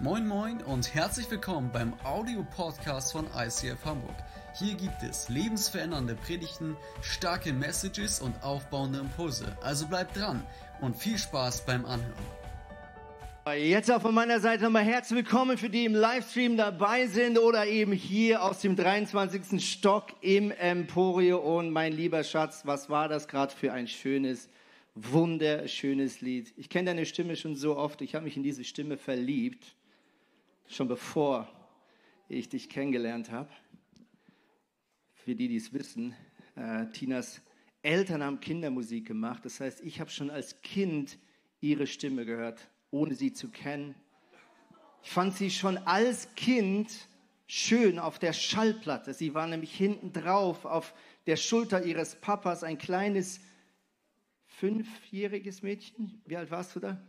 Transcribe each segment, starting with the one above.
Moin Moin und herzlich willkommen beim Audio-Podcast von ICF Hamburg. Hier gibt es lebensverändernde Predigten, starke Messages und aufbauende Impulse. Also bleibt dran und viel Spaß beim Anhören. Jetzt auch von meiner Seite nochmal herzlich willkommen für die im Livestream dabei sind oder eben hier aus dem 23. Stock im Emporio. Und mein lieber Schatz, was war das gerade für ein schönes, wunderschönes Lied. Ich kenne deine Stimme schon so oft, ich habe mich in diese Stimme verliebt schon bevor ich dich kennengelernt habe. Für die, die es wissen, äh, Tinas Eltern haben Kindermusik gemacht. Das heißt, ich habe schon als Kind ihre Stimme gehört, ohne sie zu kennen. Ich fand sie schon als Kind schön auf der Schallplatte. Sie war nämlich hinten drauf auf der Schulter ihres Papas, ein kleines fünfjähriges Mädchen. Wie alt warst du da?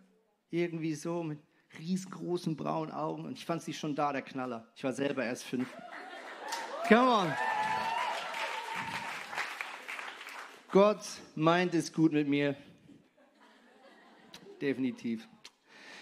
Irgendwie so mit riesengroßen braunen Augen und ich fand sie schon da, der Knaller. Ich war selber erst fünf. Come on. Gott meint es gut mit mir. Definitiv.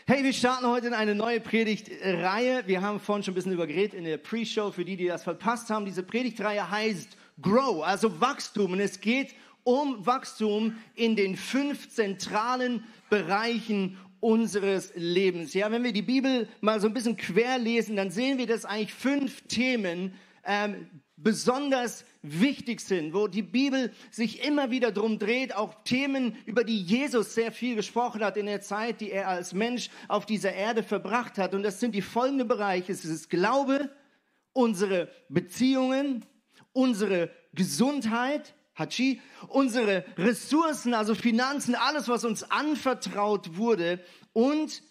Hey, wir starten heute in eine neue Predigtreihe. Wir haben vorhin schon ein bisschen über geredet in der Pre-Show. Für die, die das verpasst haben, diese Predigtreihe heißt Grow, also Wachstum. Und es geht um Wachstum in den fünf zentralen Bereichen unseres Lebens. Ja, wenn wir die Bibel mal so ein bisschen quer lesen, dann sehen wir, dass eigentlich fünf Themen ähm, besonders wichtig sind, wo die Bibel sich immer wieder drum dreht, auch Themen, über die Jesus sehr viel gesprochen hat in der Zeit, die er als Mensch auf dieser Erde verbracht hat. Und das sind die folgenden Bereiche. Es ist Glaube, unsere Beziehungen, unsere Gesundheit, Hachi, unsere Ressourcen, also Finanzen, alles, was uns anvertraut wurde. Und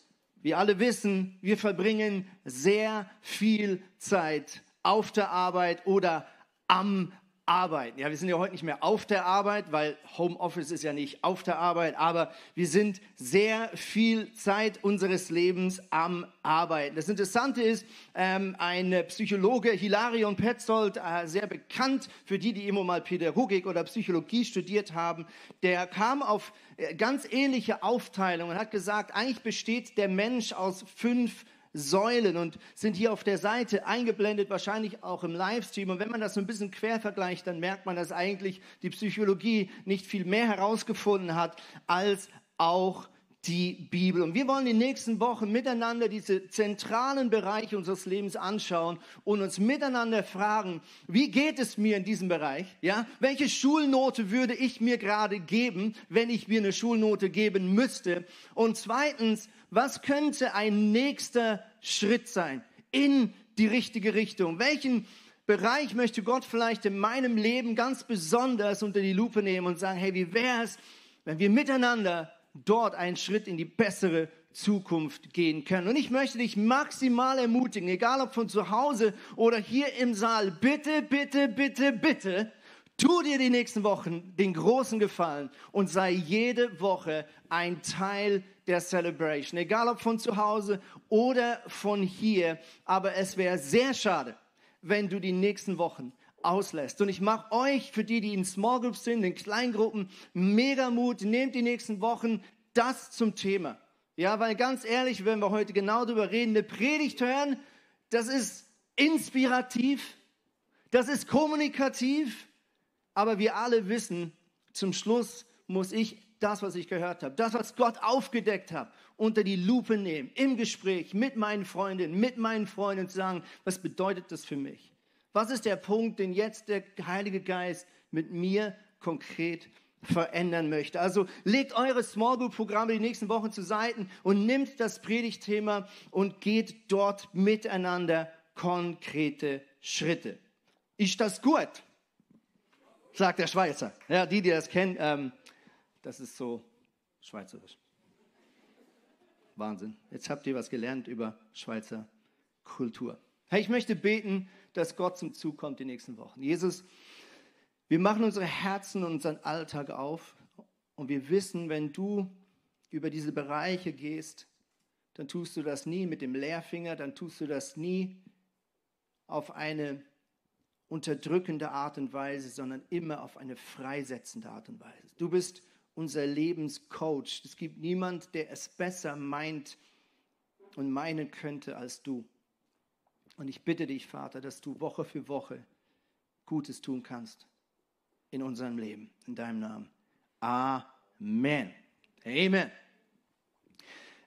wir alle wissen, wir verbringen sehr viel Zeit auf der Arbeit oder am arbeiten. Ja, wir sind ja heute nicht mehr auf der Arbeit, weil Homeoffice ist ja nicht auf der Arbeit, aber wir sind sehr viel Zeit unseres Lebens am Arbeiten. Das Interessante ist, ähm, ein Psychologe, Hilarion Petzold, äh, sehr bekannt für die, die immer mal Pädagogik oder Psychologie studiert haben, der kam auf äh, ganz ähnliche Aufteilungen und hat gesagt, eigentlich besteht der Mensch aus fünf Säulen und sind hier auf der Seite eingeblendet, wahrscheinlich auch im Livestream. Und wenn man das so ein bisschen quer vergleicht, dann merkt man, dass eigentlich die Psychologie nicht viel mehr herausgefunden hat als auch die Bibel. Und wir wollen in den nächsten Wochen miteinander diese zentralen Bereiche unseres Lebens anschauen und uns miteinander fragen, wie geht es mir in diesem Bereich? Ja, welche Schulnote würde ich mir gerade geben, wenn ich mir eine Schulnote geben müsste? Und zweitens, was könnte ein nächster Schritt sein in die richtige Richtung? Welchen Bereich möchte Gott vielleicht in meinem Leben ganz besonders unter die Lupe nehmen und sagen, hey, wie wäre es, wenn wir miteinander dort einen Schritt in die bessere Zukunft gehen können. Und ich möchte dich maximal ermutigen, egal ob von zu Hause oder hier im Saal, bitte, bitte, bitte, bitte, tu dir die nächsten Wochen den großen Gefallen und sei jede Woche ein Teil der Celebration, egal ob von zu Hause oder von hier. Aber es wäre sehr schade, wenn du die nächsten Wochen auslässt. Und ich mache euch, für die, die in Small Groups sind, in Kleingruppen, mega Mut. Nehmt die nächsten Wochen das zum Thema. Ja, weil ganz ehrlich, wenn wir heute genau darüber reden, eine Predigt hören, das ist inspirativ, das ist kommunikativ, aber wir alle wissen, zum Schluss muss ich das, was ich gehört habe, das, was Gott aufgedeckt hat, unter die Lupe nehmen, im Gespräch mit meinen Freundinnen, mit meinen Freunden sagen, was bedeutet das für mich? Was ist der Punkt, den jetzt der Heilige Geist mit mir konkret verändern möchte? Also legt eure Small Group Programme die nächsten Wochen zu Seiten und nimmt das Predigtthema und geht dort miteinander konkrete Schritte. Ist das gut? Sagt der Schweizer. Ja, die, die das kennen, ähm, das ist so schweizerisch. Wahnsinn. Jetzt habt ihr was gelernt über Schweizer Kultur. Hey, ich möchte beten, dass Gott zum Zug kommt die nächsten Wochen. Jesus, wir machen unsere Herzen und unseren Alltag auf und wir wissen, wenn du über diese Bereiche gehst, dann tust du das nie mit dem Lehrfinger, dann tust du das nie auf eine unterdrückende Art und Weise, sondern immer auf eine freisetzende Art und Weise. Du bist unser Lebenscoach. Es gibt niemand, der es besser meint und meinen könnte als du. Und ich bitte dich, Vater, dass du Woche für Woche Gutes tun kannst in unserem Leben, in deinem Namen. Amen. Amen.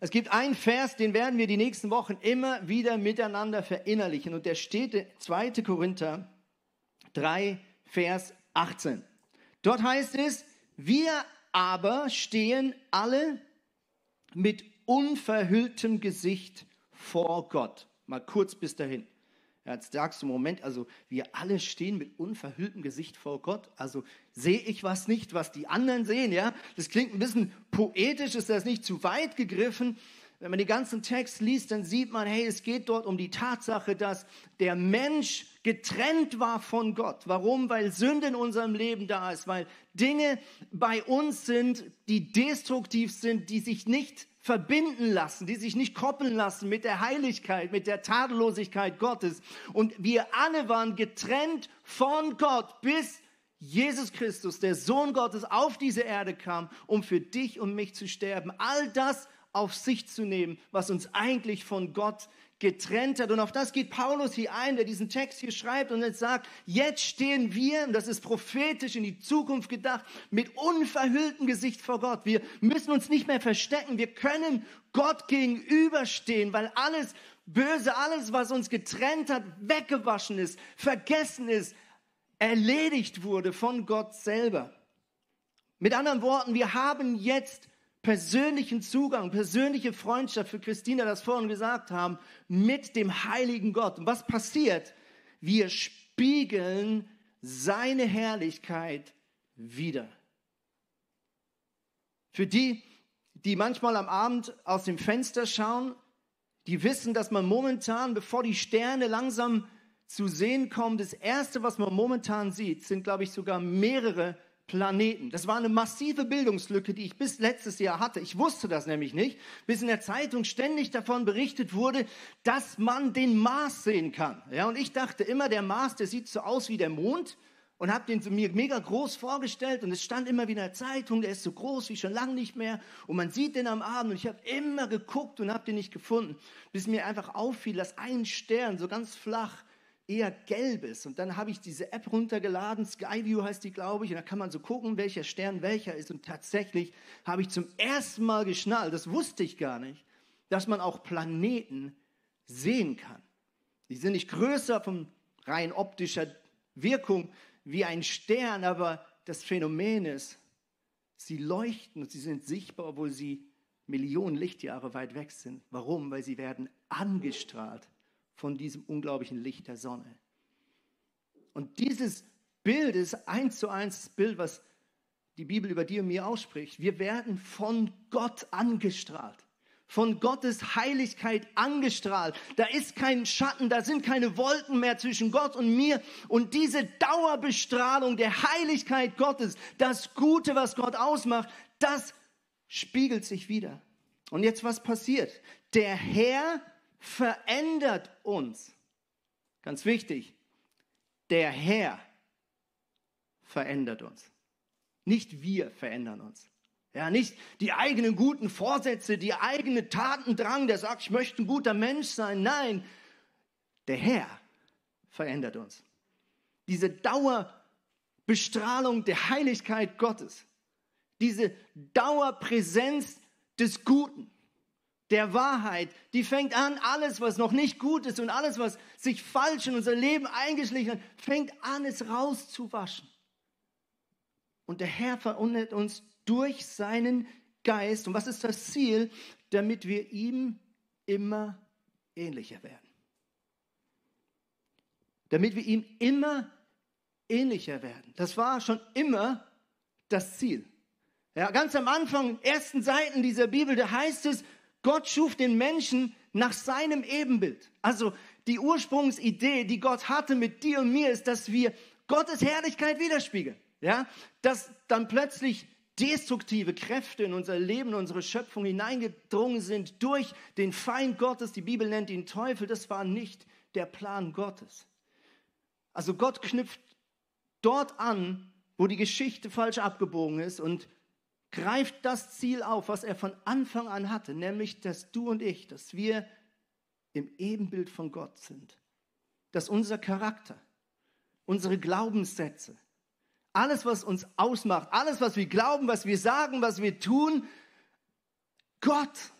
Es gibt einen Vers, den werden wir die nächsten Wochen immer wieder miteinander verinnerlichen. Und der steht in 2. Korinther 3, Vers 18. Dort heißt es, wir aber stehen alle mit unverhülltem Gesicht vor Gott. Mal kurz bis dahin. Jetzt sagst du, Moment, also wir alle stehen mit unverhülltem Gesicht vor Gott. Also sehe ich was nicht, was die anderen sehen, ja? Das klingt ein bisschen poetisch, ist das nicht zu weit gegriffen? Wenn man den ganzen Text liest, dann sieht man, hey, es geht dort um die Tatsache, dass der Mensch getrennt war von Gott. Warum? Weil Sünde in unserem Leben da ist, weil Dinge bei uns sind, die destruktiv sind, die sich nicht verbinden lassen, die sich nicht koppeln lassen mit der Heiligkeit, mit der Tadellosigkeit Gottes. Und wir alle waren getrennt von Gott, bis Jesus Christus, der Sohn Gottes, auf diese Erde kam, um für dich und mich zu sterben. All das auf sich zu nehmen, was uns eigentlich von Gott getrennt hat. Und auf das geht Paulus hier ein, der diesen Text hier schreibt und jetzt sagt, jetzt stehen wir, und das ist prophetisch in die Zukunft gedacht, mit unverhülltem Gesicht vor Gott. Wir müssen uns nicht mehr verstecken. Wir können Gott gegenüberstehen, weil alles Böse, alles, was uns getrennt hat, weggewaschen ist, vergessen ist, erledigt wurde von Gott selber. Mit anderen Worten, wir haben jetzt persönlichen Zugang, persönliche Freundschaft, für Christina das vorhin gesagt haben, mit dem heiligen Gott. Und was passiert? Wir spiegeln seine Herrlichkeit wieder. Für die, die manchmal am Abend aus dem Fenster schauen, die wissen, dass man momentan, bevor die Sterne langsam zu sehen kommen, das Erste, was man momentan sieht, sind, glaube ich, sogar mehrere Planeten. Das war eine massive Bildungslücke, die ich bis letztes Jahr hatte. Ich wusste das nämlich nicht, bis in der Zeitung ständig davon berichtet wurde, dass man den Mars sehen kann. Ja, und ich dachte immer, der Mars, der sieht so aus wie der Mond und habe den mir mega groß vorgestellt und es stand immer wieder in der Zeitung, der ist so groß wie schon lange nicht mehr und man sieht den am Abend und ich habe immer geguckt und habe den nicht gefunden, bis mir einfach auffiel, dass ein Stern so ganz flach eher gelbes. Und dann habe ich diese App runtergeladen, Skyview heißt die, glaube ich, und da kann man so gucken, welcher Stern welcher ist. Und tatsächlich habe ich zum ersten Mal geschnallt, das wusste ich gar nicht, dass man auch Planeten sehen kann. Die sind nicht größer von rein optischer Wirkung wie ein Stern, aber das Phänomen ist, sie leuchten und sie sind sichtbar, obwohl sie Millionen Lichtjahre weit weg sind. Warum? Weil sie werden angestrahlt von diesem unglaublichen Licht der Sonne. Und dieses Bild ist eins zu eins das Bild, was die Bibel über dir und mir ausspricht. Wir werden von Gott angestrahlt, von Gottes Heiligkeit angestrahlt. Da ist kein Schatten, da sind keine Wolken mehr zwischen Gott und mir. Und diese Dauerbestrahlung der Heiligkeit Gottes, das Gute, was Gott ausmacht, das spiegelt sich wieder. Und jetzt was passiert? Der Herr verändert uns. Ganz wichtig, der Herr verändert uns. Nicht wir verändern uns. Ja, nicht die eigenen guten Vorsätze, die eigene Tatendrang, der sagt, ich möchte ein guter Mensch sein. Nein, der Herr verändert uns. Diese Dauerbestrahlung der Heiligkeit Gottes, diese Dauerpräsenz des Guten, der Wahrheit, die fängt an, alles, was noch nicht gut ist und alles, was sich falsch in unser Leben eingeschlichen hat, fängt an, es rauszuwaschen. Und der Herr verundet uns durch seinen Geist. Und was ist das Ziel? Damit wir ihm immer ähnlicher werden. Damit wir ihm immer ähnlicher werden. Das war schon immer das Ziel. Ja, ganz am Anfang, ersten Seiten dieser Bibel, da heißt es, Gott schuf den Menschen nach seinem Ebenbild. Also die Ursprungsidee, die Gott hatte mit dir und mir, ist, dass wir Gottes Herrlichkeit widerspiegeln. Ja, dass dann plötzlich destruktive Kräfte in unser Leben, in unsere Schöpfung hineingedrungen sind durch den Feind Gottes. Die Bibel nennt ihn Teufel. Das war nicht der Plan Gottes. Also Gott knüpft dort an, wo die Geschichte falsch abgebogen ist und greift das Ziel auf, was er von Anfang an hatte, nämlich, dass du und ich, dass wir im Ebenbild von Gott sind. Dass unser Charakter, unsere Glaubenssätze, alles, was uns ausmacht, alles, was wir glauben, was wir sagen, was wir tun, Gott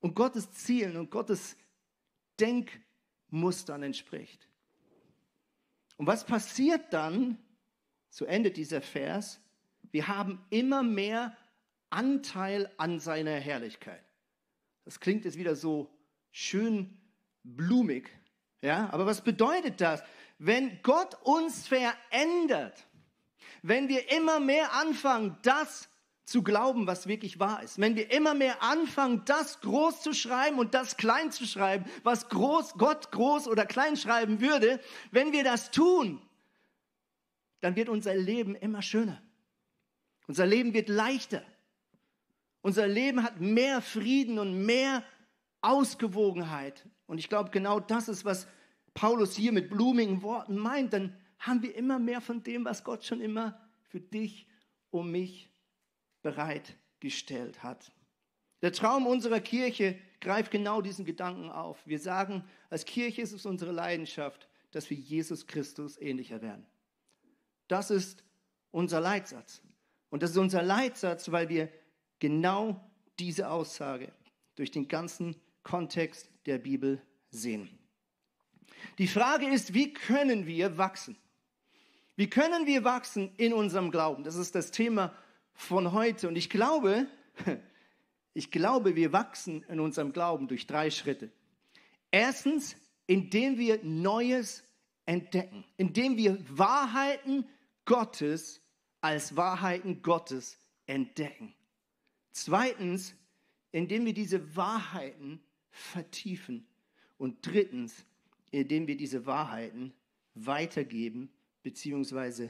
und Gottes Zielen und Gottes Denkmustern entspricht. Und was passiert dann, so endet dieser Vers, wir haben immer mehr Anteil an seiner Herrlichkeit. Das klingt jetzt wieder so schön blumig, ja, aber was bedeutet das? Wenn Gott uns verändert, wenn wir immer mehr anfangen, das zu glauben, was wirklich wahr ist. Wenn wir immer mehr anfangen, das groß zu schreiben und das klein zu schreiben, was groß, Gott groß oder klein schreiben würde, wenn wir das tun, dann wird unser Leben immer schöner. Unser Leben wird leichter. Unser Leben hat mehr Frieden und mehr Ausgewogenheit. Und ich glaube, genau das ist, was Paulus hier mit blumigen Worten meint. Dann haben wir immer mehr von dem, was Gott schon immer für dich und mich bereitgestellt hat. Der Traum unserer Kirche greift genau diesen Gedanken auf. Wir sagen, als Kirche ist es unsere Leidenschaft, dass wir Jesus Christus ähnlicher werden. Das ist unser Leitsatz. Und das ist unser Leitsatz, weil wir genau diese Aussage durch den ganzen Kontext der Bibel sehen. Die Frage ist, wie können wir wachsen? Wie können wir wachsen in unserem Glauben? Das ist das Thema von heute. Und ich glaube, ich glaube, wir wachsen in unserem Glauben durch drei Schritte. Erstens, indem wir Neues entdecken, indem wir Wahrheiten Gottes als Wahrheiten Gottes entdecken. Zweitens, indem wir diese Wahrheiten vertiefen. Und drittens, indem wir diese Wahrheiten weitergeben bzw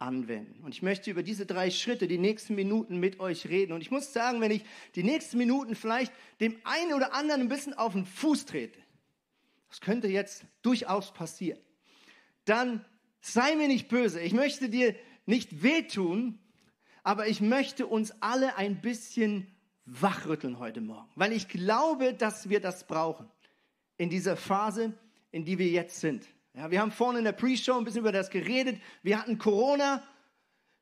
anwenden. Und ich möchte über diese drei Schritte die nächsten Minuten mit euch reden. Und ich muss sagen, wenn ich die nächsten Minuten vielleicht dem einen oder anderen ein bisschen auf den Fuß trete, das könnte jetzt durchaus passieren, dann sei mir nicht böse. Ich möchte dir nicht wehtun, aber ich möchte uns alle ein bisschen wachrütteln heute Morgen, weil ich glaube, dass wir das brauchen in dieser Phase, in die wir jetzt sind. Ja, wir haben vorne in der Pre-Show ein bisschen über das geredet. Wir hatten Corona.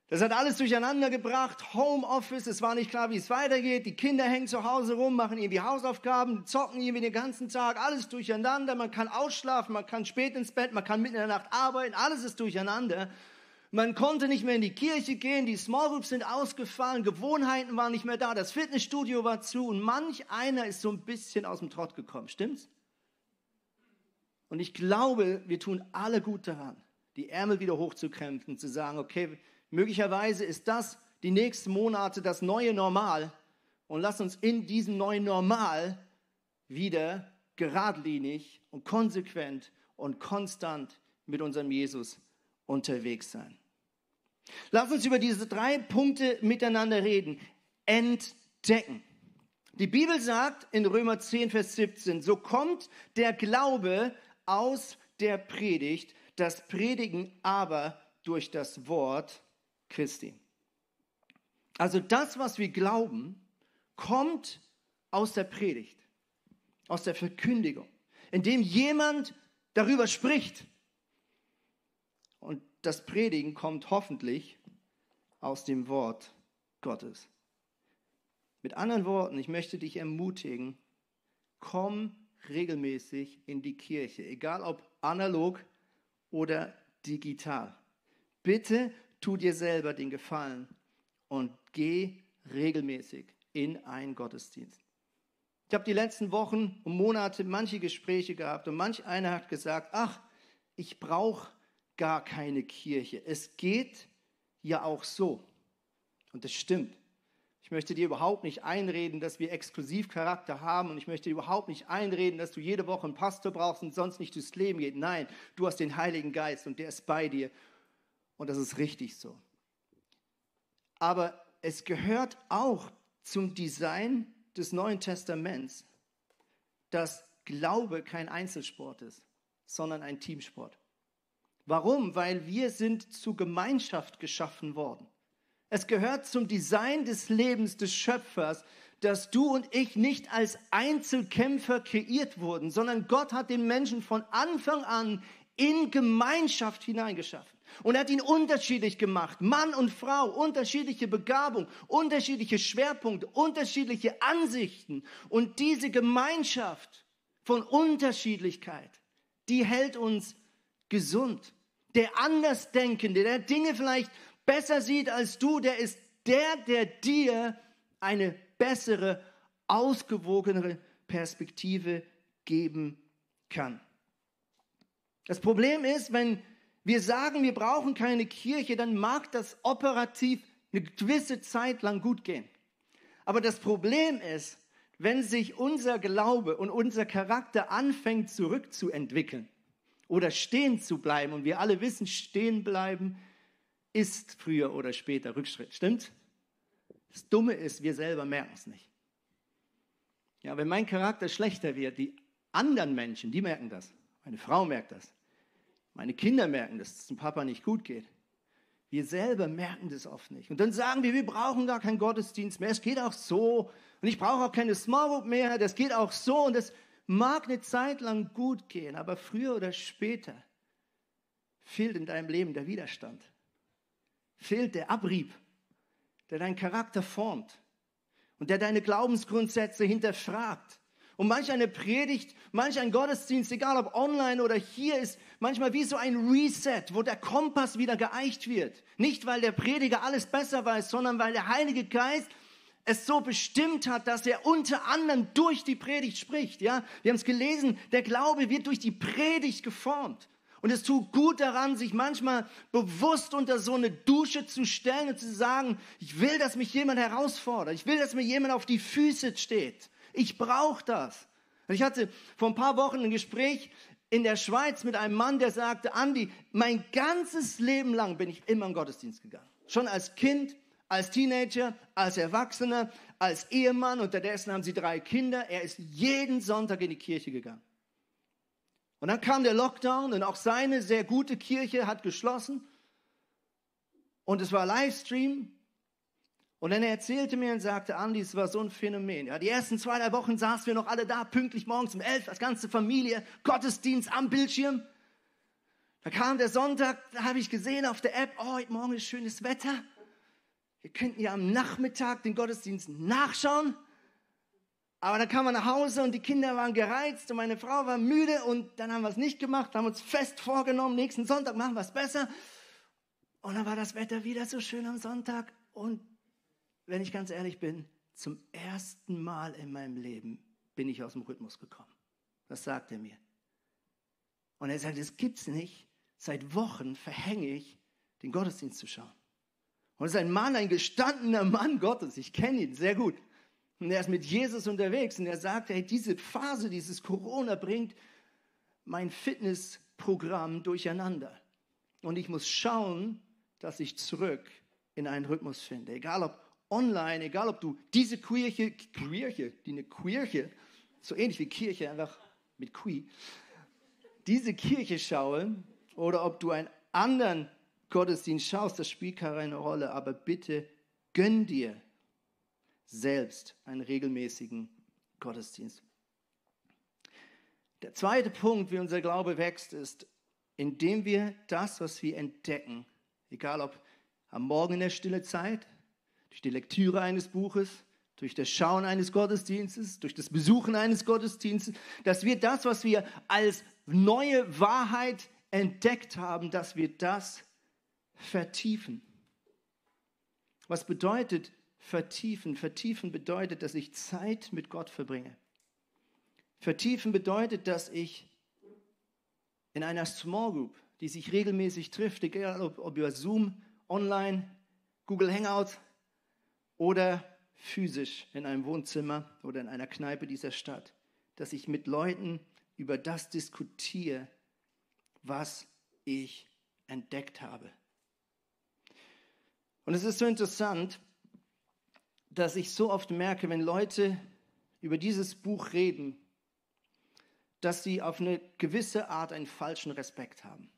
Das hat alles durcheinander gebracht. Homeoffice, es war nicht klar, wie es weitergeht. Die Kinder hängen zu Hause rum, machen irgendwie Hausaufgaben, zocken irgendwie den ganzen Tag. Alles durcheinander. Man kann ausschlafen, man kann spät ins Bett, man kann mitten in der Nacht arbeiten. Alles ist durcheinander. Man konnte nicht mehr in die Kirche gehen, die Small Groups sind ausgefallen, Gewohnheiten waren nicht mehr da, das Fitnessstudio war zu und manch einer ist so ein bisschen aus dem Trott gekommen. Stimmt's? Und ich glaube, wir tun alle gut daran, die Ärmel wieder hochzukrempfen, zu sagen, okay, möglicherweise ist das die nächsten Monate das neue Normal und lass uns in diesem neuen Normal wieder geradlinig und konsequent und konstant mit unserem Jesus unterwegs sein. Lass uns über diese drei Punkte miteinander reden. Entdecken. Die Bibel sagt in Römer 10, Vers 17, so kommt der Glaube aus der Predigt, das Predigen aber durch das Wort Christi. Also das, was wir glauben, kommt aus der Predigt, aus der Verkündigung, indem jemand darüber spricht. Das Predigen kommt hoffentlich aus dem Wort Gottes. Mit anderen Worten, ich möchte dich ermutigen, komm regelmäßig in die Kirche, egal ob analog oder digital. Bitte tu dir selber den Gefallen und geh regelmäßig in einen Gottesdienst. Ich habe die letzten Wochen und Monate manche Gespräche gehabt und manch einer hat gesagt, ach, ich brauche gar keine Kirche. Es geht ja auch so. Und das stimmt. Ich möchte dir überhaupt nicht einreden, dass wir Exklusivcharakter haben und ich möchte dir überhaupt nicht einreden, dass du jede Woche einen Pastor brauchst und sonst nicht durchs Leben geht. Nein, du hast den Heiligen Geist und der ist bei dir und das ist richtig so. Aber es gehört auch zum Design des Neuen Testaments, dass Glaube kein Einzelsport ist, sondern ein Teamsport. Warum? Weil wir sind zu Gemeinschaft geschaffen worden. Es gehört zum Design des Lebens des Schöpfers, dass du und ich nicht als Einzelkämpfer kreiert wurden, sondern Gott hat den Menschen von Anfang an in Gemeinschaft hineingeschaffen. Und er hat ihn unterschiedlich gemacht. Mann und Frau, unterschiedliche Begabung, unterschiedliche Schwerpunkte, unterschiedliche Ansichten. Und diese Gemeinschaft von Unterschiedlichkeit, die hält uns gesund. Der Andersdenkende, der Dinge vielleicht besser sieht als du, der ist der, der dir eine bessere, ausgewogenere Perspektive geben kann. Das Problem ist, wenn wir sagen, wir brauchen keine Kirche, dann mag das operativ eine gewisse Zeit lang gut gehen. Aber das Problem ist, wenn sich unser Glaube und unser Charakter anfängt zurückzuentwickeln oder stehen zu bleiben, und wir alle wissen, stehen bleiben ist früher oder später Rückschritt, stimmt? Das Dumme ist, wir selber merken es nicht. Ja, wenn mein Charakter schlechter wird, die anderen Menschen, die merken das. Meine Frau merkt das. Meine Kinder merken, dass es dem Papa nicht gut geht. Wir selber merken das oft nicht. Und dann sagen wir, wir brauchen gar keinen Gottesdienst mehr. Es geht auch so. Und ich brauche auch keine Small Group mehr. Das geht auch so. Und das mag eine Zeit lang gut gehen. Aber früher oder später fehlt in deinem Leben der Widerstand. Fehlt der Abrieb, der deinen Charakter formt und der deine Glaubensgrundsätze hinterfragt. Und manch eine Predigt, manch ein Gottesdienst, egal ob online oder hier, ist manchmal wie so ein Reset, wo der Kompass wieder geeicht wird. Nicht, weil der Prediger alles besser weiß, sondern weil der Heilige Geist es so bestimmt hat, dass er unter anderem durch die Predigt spricht. Ja, wir haben es gelesen, der Glaube wird durch die Predigt geformt. Und es tut gut daran, sich manchmal bewusst unter so eine Dusche zu stellen und zu sagen, ich will, dass mich jemand herausfordert. Ich will, dass mir jemand auf die Füße steht. Ich brauche das. Ich hatte vor ein paar Wochen ein Gespräch in der Schweiz mit einem Mann, der sagte, Andi, mein ganzes Leben lang bin ich immer im Gottesdienst gegangen. Schon als Kind, als Teenager, als Erwachsener, als Ehemann. Unterdessen haben sie drei Kinder. Er ist jeden Sonntag in die Kirche gegangen. Und dann kam der Lockdown und auch seine sehr gute Kirche hat geschlossen. Und es war Livestream. Und dann erzählte mir und sagte, Andi, es war so ein Phänomen. Ja, die ersten zwei, drei Wochen saßen wir noch alle da, pünktlich morgens um elf, als ganze Familie, Gottesdienst am Bildschirm. Da kam der Sonntag, da habe ich gesehen auf der App, oh, heute Morgen ist schönes Wetter. Wir könnten ja am Nachmittag den Gottesdienst nachschauen. Aber dann kam man nach Hause und die Kinder waren gereizt und meine Frau war müde und dann haben wir es nicht gemacht, haben uns fest vorgenommen, nächsten Sonntag machen wir es besser. Und dann war das Wetter wieder so schön am Sonntag und wenn ich ganz ehrlich bin, zum ersten Mal in meinem Leben bin ich aus dem Rhythmus gekommen. Das sagt er mir. Und er sagt, es gibt's nicht. Seit Wochen verhänge ich, den Gottesdienst zu schauen. Und es ist ein Mann, ein gestandener Mann Gottes. Ich kenne ihn sehr gut. Und er ist mit Jesus unterwegs und er sagt, hey, diese Phase, dieses Corona bringt mein Fitnessprogramm durcheinander. Und ich muss schauen, dass ich zurück in einen Rhythmus finde. Egal ob online, egal ob du diese Kirche, Kirche, die eine Kirche, so ähnlich wie Kirche, einfach mit Qui, diese Kirche schaue oder ob du einen anderen Gottesdienst schaust, das spielt keine Rolle, aber bitte gönn dir selbst einen regelmäßigen Gottesdienst. Der zweite Punkt, wie unser Glaube wächst, ist, indem wir das, was wir entdecken, egal ob am Morgen in der stille Zeit, durch die Lektüre eines Buches, durch das Schauen eines Gottesdienstes, durch das Besuchen eines Gottesdienstes, dass wir das, was wir als neue Wahrheit entdeckt haben, dass wir das vertiefen. Was bedeutet vertiefen. Vertiefen bedeutet, dass ich Zeit mit Gott verbringe. Vertiefen bedeutet, dass ich in einer Small Group, die sich regelmäßig trifft, egal ob, ob über Zoom, online, Google Hangouts oder physisch in einem Wohnzimmer oder in einer Kneipe dieser Stadt, dass ich mit Leuten über das diskutiere, was ich entdeckt habe. Und es ist so interessant, dass ich so oft merke, wenn Leute über dieses Buch reden, dass sie auf eine gewisse Art einen falschen Respekt haben.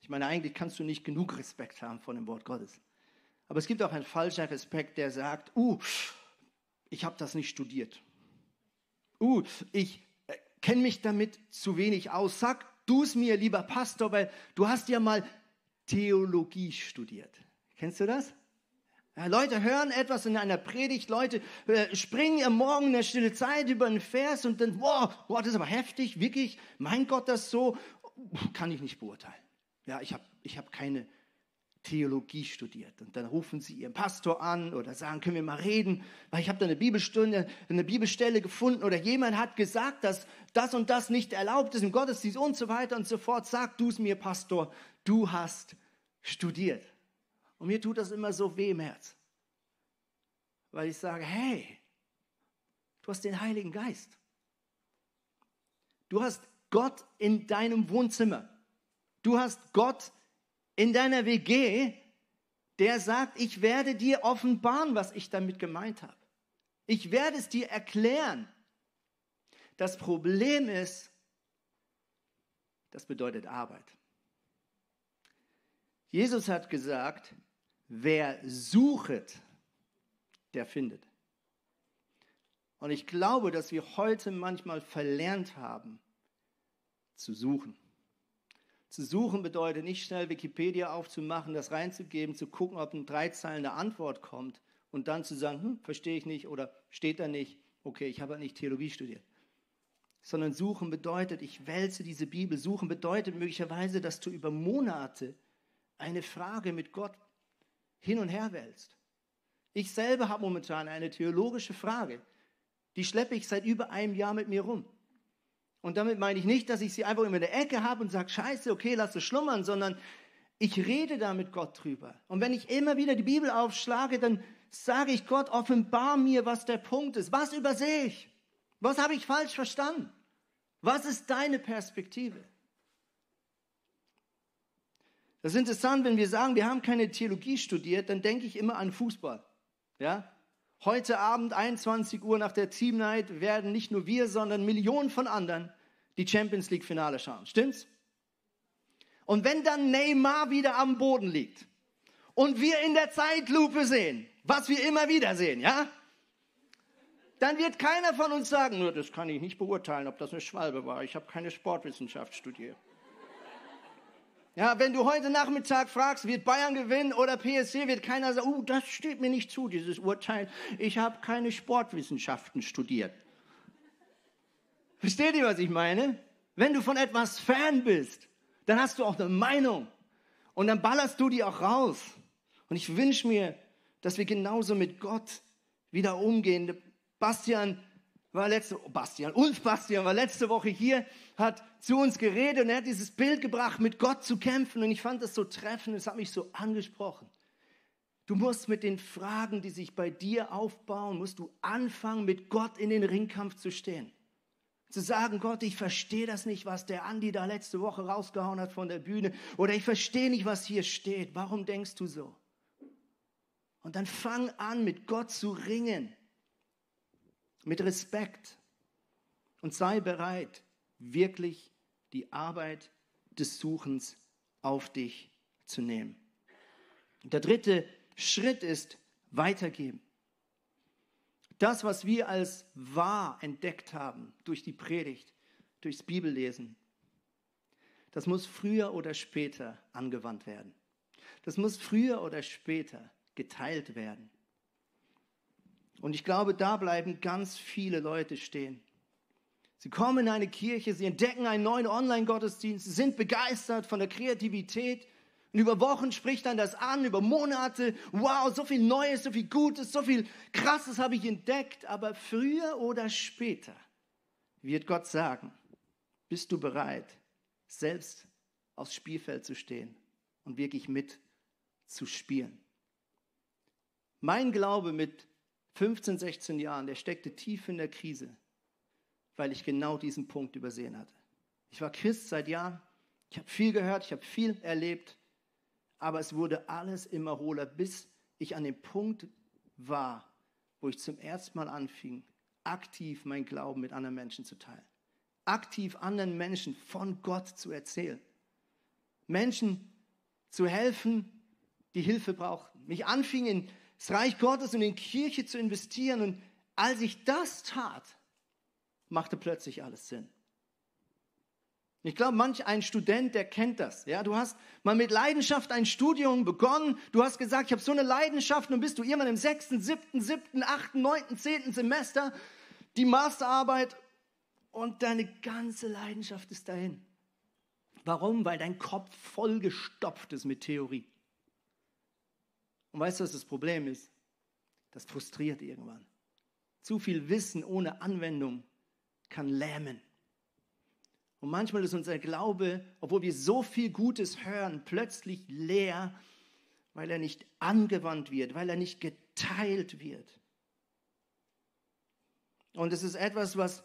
Ich meine, eigentlich kannst du nicht genug Respekt haben vor dem Wort Gottes. Aber es gibt auch einen falschen Respekt, der sagt, uh, ich habe das nicht studiert. Uh, ich äh, kenne mich damit zu wenig aus. Sag du es mir, lieber Pastor, weil du hast ja mal Theologie studiert. Kennst du das? Ja, Leute hören etwas in einer Predigt, Leute äh, springen am Morgen in der stille Zeit über einen Vers und dann, wow, wow, das ist aber heftig, wirklich, mein Gott, das so, kann ich nicht beurteilen. Ja, ich habe ich hab keine Theologie studiert. Und dann rufen sie ihren Pastor an oder sagen, können wir mal reden, weil ich habe da eine Bibelstunde, eine Bibelstelle gefunden oder jemand hat gesagt, dass das und das nicht erlaubt ist im Gottesdienst und so weiter und so fort. Sag du es mir, Pastor, du hast studiert. Und mir tut das immer so weh im Herz, weil ich sage, hey, du hast den Heiligen Geist. Du hast Gott in deinem Wohnzimmer. Du hast Gott in deiner WG, der sagt, ich werde dir offenbaren, was ich damit gemeint habe. Ich werde es dir erklären. Das Problem ist, das bedeutet Arbeit. Jesus hat gesagt, wer suchet, der findet. Und ich glaube, dass wir heute manchmal verlernt haben, zu suchen. Zu suchen bedeutet nicht schnell Wikipedia aufzumachen, das reinzugeben, zu gucken, ob eine dreizeilende Antwort kommt und dann zu sagen, hm, verstehe ich nicht oder steht da nicht, okay, ich habe nicht Theologie studiert. Sondern suchen bedeutet, ich wälze diese Bibel. Suchen bedeutet möglicherweise, dass du über Monate eine Frage mit Gott hin und her wälzt. Ich selber habe momentan eine theologische Frage, die schleppe ich seit über einem Jahr mit mir rum. Und damit meine ich nicht, dass ich sie einfach immer in der Ecke habe und sage, scheiße, okay, lass es schlummern, sondern ich rede da mit Gott drüber. Und wenn ich immer wieder die Bibel aufschlage, dann sage ich Gott, offenbar mir, was der Punkt ist. Was übersehe ich? Was habe ich falsch verstanden? Was ist deine Perspektive? Das ist interessant, wenn wir sagen, wir haben keine Theologie studiert, dann denke ich immer an Fußball. Ja? Heute Abend, 21 Uhr nach der Team Night, werden nicht nur wir, sondern Millionen von anderen die Champions League Finale schauen. Stimmt's? Und wenn dann Neymar wieder am Boden liegt und wir in der Zeitlupe sehen, was wir immer wieder sehen, ja? Dann wird keiner von uns sagen, nur das kann ich nicht beurteilen, ob das eine Schwalbe war. Ich habe keine Sportwissenschaft studiert. Ja, wenn du heute Nachmittag fragst, wird Bayern gewinnen oder PSG, wird keiner sagen, oh, das steht mir nicht zu, dieses Urteil. Ich habe keine Sportwissenschaften studiert. Versteht ihr, was ich meine? Wenn du von etwas Fan bist, dann hast du auch eine Meinung. Und dann ballerst du die auch raus. Und ich wünsche mir, dass wir genauso mit Gott wieder umgehen. Bastian war letzte, Bastian, Ulf Bastian war letzte Woche hier, hat zu uns geredet und er hat dieses Bild gebracht, mit Gott zu kämpfen. Und ich fand das so treffend, es hat mich so angesprochen. Du musst mit den Fragen, die sich bei dir aufbauen, musst du anfangen, mit Gott in den Ringkampf zu stehen. Zu sagen, Gott, ich verstehe das nicht, was der Andi da letzte Woche rausgehauen hat von der Bühne. Oder ich verstehe nicht, was hier steht. Warum denkst du so? Und dann fang an, mit Gott zu ringen mit Respekt und sei bereit, wirklich die Arbeit des Suchens auf dich zu nehmen. Der dritte Schritt ist weitergeben. Das, was wir als wahr entdeckt haben durch die Predigt, durchs Bibellesen, das muss früher oder später angewandt werden. Das muss früher oder später geteilt werden. Und ich glaube, da bleiben ganz viele Leute stehen. Sie kommen in eine Kirche, sie entdecken einen neuen Online-Gottesdienst, sie sind begeistert von der Kreativität. Und über Wochen spricht dann das an, über Monate. Wow, so viel Neues, so viel Gutes, so viel Krasses habe ich entdeckt. Aber früher oder später wird Gott sagen, bist du bereit, selbst aufs Spielfeld zu stehen und wirklich mit zu spielen. Mein Glaube mit 15, 16 Jahren, der steckte tief in der Krise, weil ich genau diesen Punkt übersehen hatte. Ich war Christ seit Jahren, ich habe viel gehört, ich habe viel erlebt, aber es wurde alles immer hohler, bis ich an dem Punkt war, wo ich zum ersten Mal anfing, aktiv mein Glauben mit anderen Menschen zu teilen. Aktiv anderen Menschen von Gott zu erzählen. Menschen zu helfen, die Hilfe brauchten. Mich anfing in das Reich Gottes und in Kirche zu investieren und als ich das tat, machte plötzlich alles Sinn. Ich glaube, manch ein Student, der kennt das. Ja, du hast mal mit Leidenschaft ein Studium begonnen. Du hast gesagt, ich habe so eine Leidenschaft. Nun bist du irgendwann im sechsten, siebten, siebten, achten, neunten, zehnten Semester die Masterarbeit und deine ganze Leidenschaft ist dahin. Warum? Weil dein Kopf vollgestopft ist mit Theorie. Und weißt du, was das Problem ist? Das frustriert irgendwann. Zu viel Wissen ohne Anwendung kann lähmen. Und manchmal ist unser Glaube, obwohl wir so viel Gutes hören, plötzlich leer, weil er nicht angewandt wird, weil er nicht geteilt wird. Und es ist etwas, was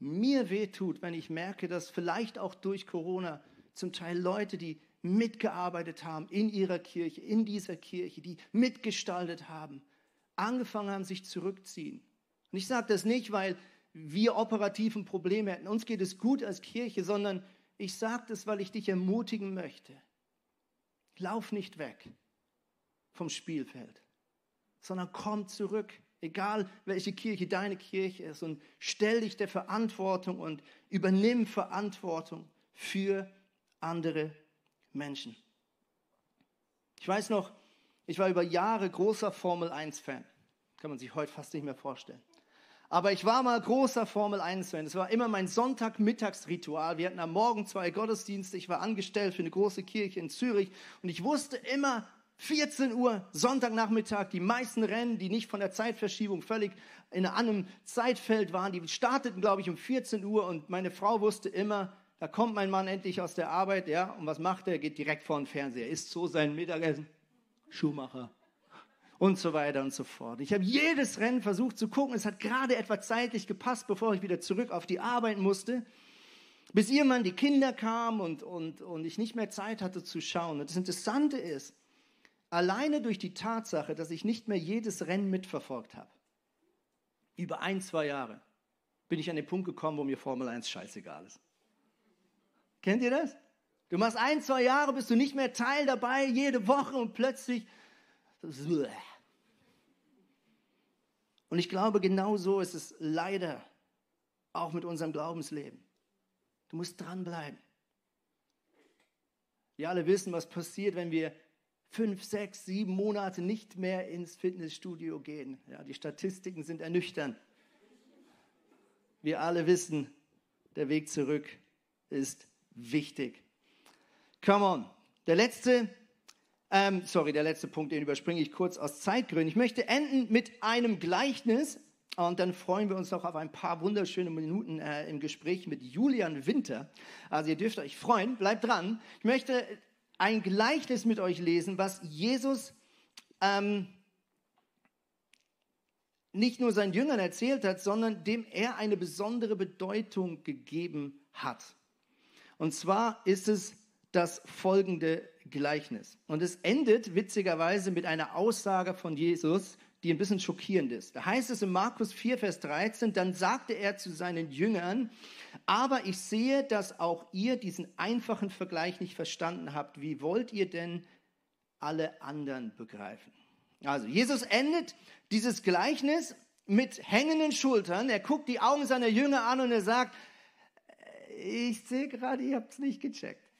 mir wehtut, wenn ich merke, dass vielleicht auch durch Corona zum Teil Leute, die mitgearbeitet haben in ihrer Kirche, in dieser Kirche, die mitgestaltet haben, angefangen haben, sich zurückziehen. Und ich sage das nicht, weil wir operativ ein Problem hätten. Uns geht es gut als Kirche, sondern ich sage das, weil ich dich ermutigen möchte. Lauf nicht weg vom Spielfeld, sondern komm zurück, egal welche Kirche deine Kirche ist, und stell dich der Verantwortung und übernimm Verantwortung für andere Menschen. Ich weiß noch, ich war über Jahre großer Formel 1-Fan. Kann man sich heute fast nicht mehr vorstellen. Aber ich war mal großer Formel 1-Fan. Das war immer mein Sonntagmittagsritual. Wir hatten am Morgen zwei Gottesdienste. Ich war angestellt für eine große Kirche in Zürich. Und ich wusste immer, 14 Uhr, Sonntagnachmittag, die meisten Rennen, die nicht von der Zeitverschiebung völlig in einem Zeitfeld waren, die starteten, glaube ich, um 14 Uhr. Und meine Frau wusste immer, da kommt mein Mann endlich aus der Arbeit, ja, und was macht er? Geht direkt vor den Fernseher, isst so sein Mittagessen. Schuhmacher und so weiter und so fort. Ich habe jedes Rennen versucht zu gucken. Es hat gerade etwa zeitlich gepasst, bevor ich wieder zurück auf die Arbeit musste, bis irgendwann die Kinder kamen und, und, und ich nicht mehr Zeit hatte zu schauen. Und das Interessante ist, alleine durch die Tatsache, dass ich nicht mehr jedes Rennen mitverfolgt habe, über ein, zwei Jahre, bin ich an den Punkt gekommen, wo mir Formel 1 scheißegal ist. Kennt ihr das? Du machst ein, zwei Jahre, bist du nicht mehr Teil dabei, jede Woche und plötzlich und ich glaube, genau so ist es leider auch mit unserem Glaubensleben. Du musst dranbleiben. Wir alle wissen, was passiert, wenn wir fünf, sechs, sieben Monate nicht mehr ins Fitnessstudio gehen. Ja, die Statistiken sind ernüchternd. Wir alle wissen, der Weg zurück ist wichtig. Come on. Der letzte ähm, sorry, der letzte Punkt, den überspringe ich kurz aus Zeitgründen. Ich möchte enden mit einem Gleichnis und dann freuen wir uns noch auf ein paar wunderschöne Minuten äh, im Gespräch mit Julian Winter. Also ihr dürft euch freuen, bleibt dran. Ich möchte ein Gleichnis mit euch lesen, was Jesus ähm, nicht nur seinen Jüngern erzählt hat, sondern dem er eine besondere Bedeutung gegeben hat. Und zwar ist es das folgende Gleichnis. Und es endet witzigerweise mit einer Aussage von Jesus, die ein bisschen schockierend ist. Da heißt es in Markus 4, Vers 13, dann sagte er zu seinen Jüngern, aber ich sehe, dass auch ihr diesen einfachen Vergleich nicht verstanden habt. Wie wollt ihr denn alle anderen begreifen? Also Jesus endet dieses Gleichnis mit hängenden Schultern. Er guckt die Augen seiner Jünger an und er sagt, ich sehe gerade, ihr habt es nicht gecheckt.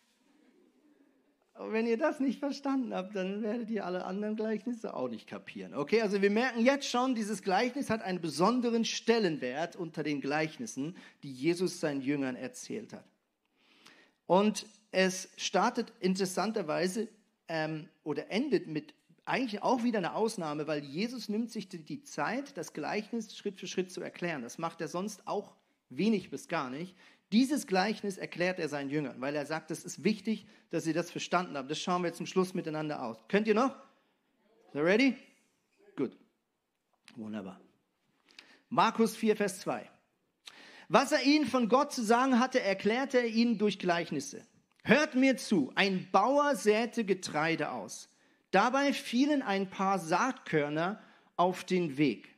Und wenn ihr das nicht verstanden habt, dann werdet ihr alle anderen Gleichnisse auch nicht kapieren. Okay, also wir merken jetzt schon, dieses Gleichnis hat einen besonderen Stellenwert unter den Gleichnissen, die Jesus seinen Jüngern erzählt hat. Und es startet interessanterweise ähm, oder endet mit eigentlich auch wieder eine Ausnahme, weil Jesus nimmt sich die Zeit, das Gleichnis Schritt für Schritt zu erklären. Das macht er sonst auch wenig bis gar nicht. Dieses Gleichnis erklärt er seinen Jüngern, weil er sagt, es ist wichtig, dass sie das verstanden haben. Das schauen wir zum Schluss miteinander aus. Könnt ihr noch? Are you ready? Gut. Wunderbar. Markus 4, Vers 2. Was er ihnen von Gott zu sagen hatte, erklärte er ihnen durch Gleichnisse. Hört mir zu, ein Bauer säte Getreide aus. Dabei fielen ein paar Saatkörner auf den Weg.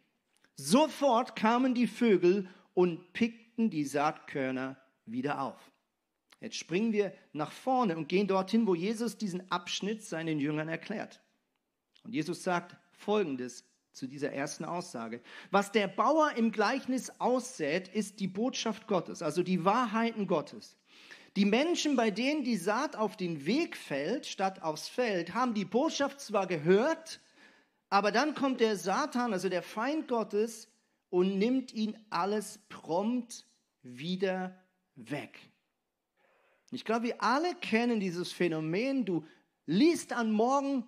Sofort kamen die Vögel und pickten die Saatkörner wieder auf. Jetzt springen wir nach vorne und gehen dorthin, wo Jesus diesen Abschnitt seinen Jüngern erklärt. Und Jesus sagt Folgendes zu dieser ersten Aussage. Was der Bauer im Gleichnis aussät, ist die Botschaft Gottes, also die Wahrheiten Gottes. Die Menschen, bei denen die Saat auf den Weg fällt, statt aufs Feld, haben die Botschaft zwar gehört, aber dann kommt der Satan, also der Feind Gottes, und nimmt ihn alles prompt wieder weg. Ich glaube, wir alle kennen dieses Phänomen. Du liest am Morgen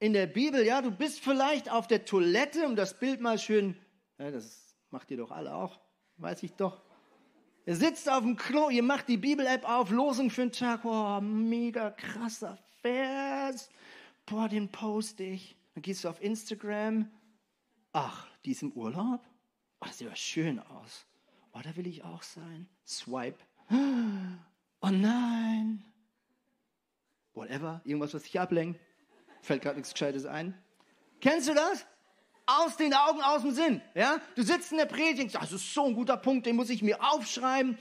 in der Bibel, ja, du bist vielleicht auf der Toilette, um das Bild mal schön, ja, das macht ihr doch alle auch, weiß ich doch. Ihr sitzt auf dem Klo, ihr macht die Bibel-App auf, Losung für den Tag, oh, mega krasser Vers, boah, den poste ich. Dann gehst du auf Instagram, ach, die ist im Urlaub? Oh, das sieht ja schön aus. Oh, da will ich auch sein. Swipe. Oh nein. Whatever, irgendwas, was dich ablenkt. Fällt gerade nichts Gescheites ein. Kennst du das? Aus den Augen, aus dem Sinn. Ja? Du sitzt in der Predigt, das ist so ein guter Punkt, den muss ich mir aufschreiben.